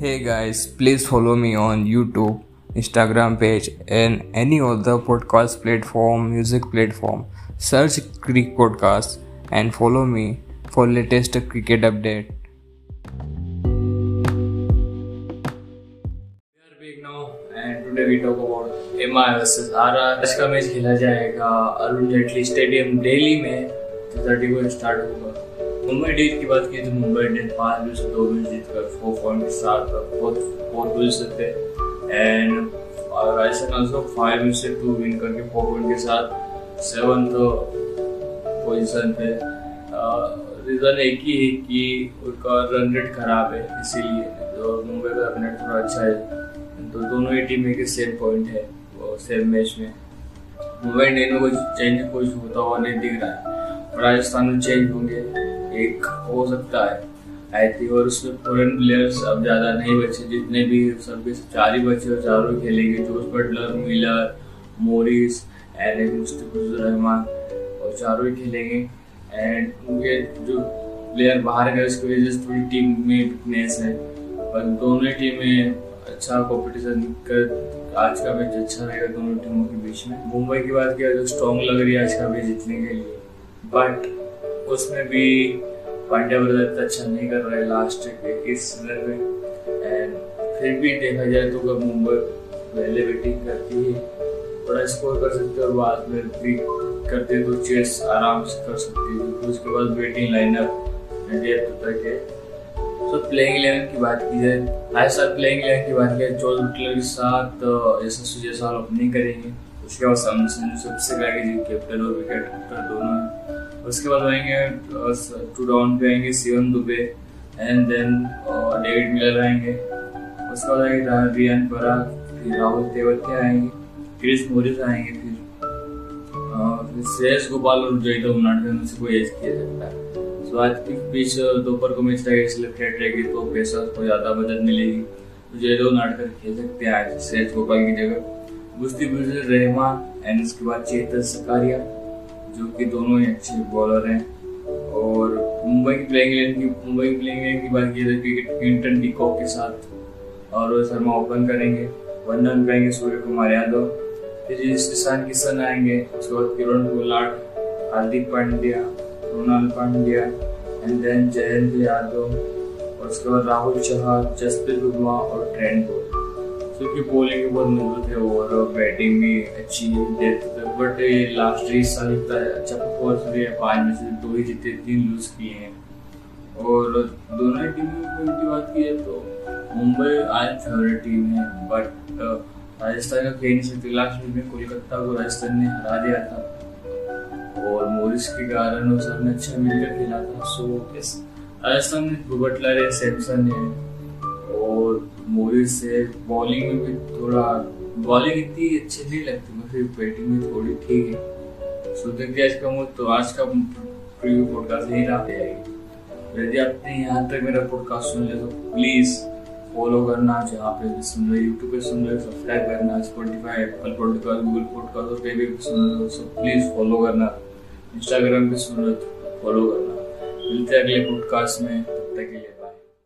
Hey guys, please follow me on YouTube, Instagram page, and any other podcast platform, music platform. Search Creek Podcast and follow me for latest cricket update. We are big now and today we talk about MI versus RR. आज का match खेला जाएगा Arun Jaitley stadium Delhi में thirty को start होगा Mumbai Indians की बात की तो मुंबई इंडियंस पाँच मैच से दो मैच जीत कर फोर पॉइंट के साथ फोर्थ फोर्थ पोजिशन पे and Rajasthan also five match से टू विन करके फोर पॉइंट के साथ सेवंथ पोजीशन पे रीज़न एक ही है कि उनका रन रेट खराब है, इसीलिए। तो मुंबई का रन रेट थोड़ा अच्छा है। तो दोनों ही टीमें के सेम पॉइंट है सेम मैच में। मुंबई इंडियन में कुछ चेंज कुछ होता हुआ नहीं दिख रहा है। राजस्थान में चेंज होंगे। एक हो सकता है। आई थिंक और उसमें फॉरेन प्लेयर्स अब ज़्यादा नहीं बचे, जितने भी सब चार ही बचे और चारों खेलेंगे। Jos Buttler Miller Morris Mustafizur Rahman और चारों ही खेलेंगे। एंड उनके जो प्लेयर बाहर गए उसकी वजह से थोड़ी टीम में वीकनेस है। पर दोनों ही टीमें अच्छा कॉम्पिटिशन कर, आज का मैच अच्छा रहेगा दोनों टीमों के बीच में। मुंबई की बात किया तो स्ट्रॉन्ग लग रही है आज का मैच जीतने के लिए। बट उसमें भी पांड्या ब्रदर इतना अच्छा नहीं कर रहे लास्ट इक्कीस रन में। एंड फिर भी देखा जाए तो अगर मुंबई पहले बैटिंग करती है। बड़ा स्कोर कर सकते और बाद में भी करते तो चेस आराम से कर सकती है। तो उसके बाद बैटिंग लाइनअप इंडिया तक है। तो प्लेइंग इलेवन की बात की जाए, हर साल प्लेइंग इलेवन की बात की जाए जॉर्ज बटलर के साथ यशस्वी जायसवाल ओपनिंग करेंगे। उसके बाद संजू सबसे आगे जी कैप्टन और विकेट कीपर दोनों हैं। उसके बाद आएँगे टू डाउन पे आएँगे Shivam Dube and then David Miller आएँगे। उसके बाद आएँगे रियान परा फिर राहुल तेवतिया आएँगे क्रिस मोरिस आएँगे फिर। फिर श्रेयस गोपाल और जयता उन्नाडकर में से कोई एज किया जाता है। तो आज के बीच दोपहर को मैच रहेगा इसलिए फ्लैट रहेगी तो पैसा को ज़्यादा मदद मिलेगी। तो जयदेव नाटकर खेल सकते हैं आज, श्रेयस गोपाल की जगह। गुस्ती रहमान एंड उसके बाद चेतन सकारिया। जो कि दोनों ही अच्छे बॉलर हैं। और मुंबई की प्लेइंग लेन की मुंबई की प्लेइंग लेन की बात की जाए कि क्विंटन डिकॉक के साथ और रोहित शर्मा ओपन करेंगे। वन रन पाएँगे सूर्य कुमार यादव। फिर ईशान किशन आएँगे, उसके बाद Kiran Pollard Hardik Pandya Krunal Pandya and then Jayant Yadav. और उसके बाद राहुल चौहान, जसप्रीत बुमराह और ट्रेंड बोल। क्योंकि बॉलिंग बहुत मज़बूत है और बैटिंग भी अच्छी है बट लास्ट इस साल अच्छा परफॉर्मेंस भी है। पाँच में से दो ही जीते, तीन लूज किए हैं। और दोनों टीमों की बात की जाए तो मुंबई आज फेवरेट टीम है। बट राजस्थान का खेल नहीं सकते। लास्ट में कोलकाता को राजस्थान ने हरा दिया था। और मोरिस के कारण सबने अच्छा मिलकर खेला था। सो राजस्थान में बटलर है सैमसन है और मोरिस से बॉलिंग में भी थोड़ा बॉलिंग इतनी अच्छी नहीं लगती मुझे बैटिंग में थोड़ी ठीक है। सो देखिए आज का तो आज का प्रीव्यू पॉडकास्ट यही रहा। जाएगी यदि आपने यहाँ तक मेरा पॉडकास्ट सुन लिया तो प्लीज़ फॉलो करना, जहाँ पे भी सुन रहे यूट्यूब पे सुन रहे सब्सक्राइब करना Spotify Apple podcast Google podcast और कहीं भी सुन रहे हो सो प्लीज़ फॉलो करना। इंस्टाग्राम पे सुन रहे हो फॉलो करना। मिलते हैं अगले पॉडकास्ट में, तब तक के लिए।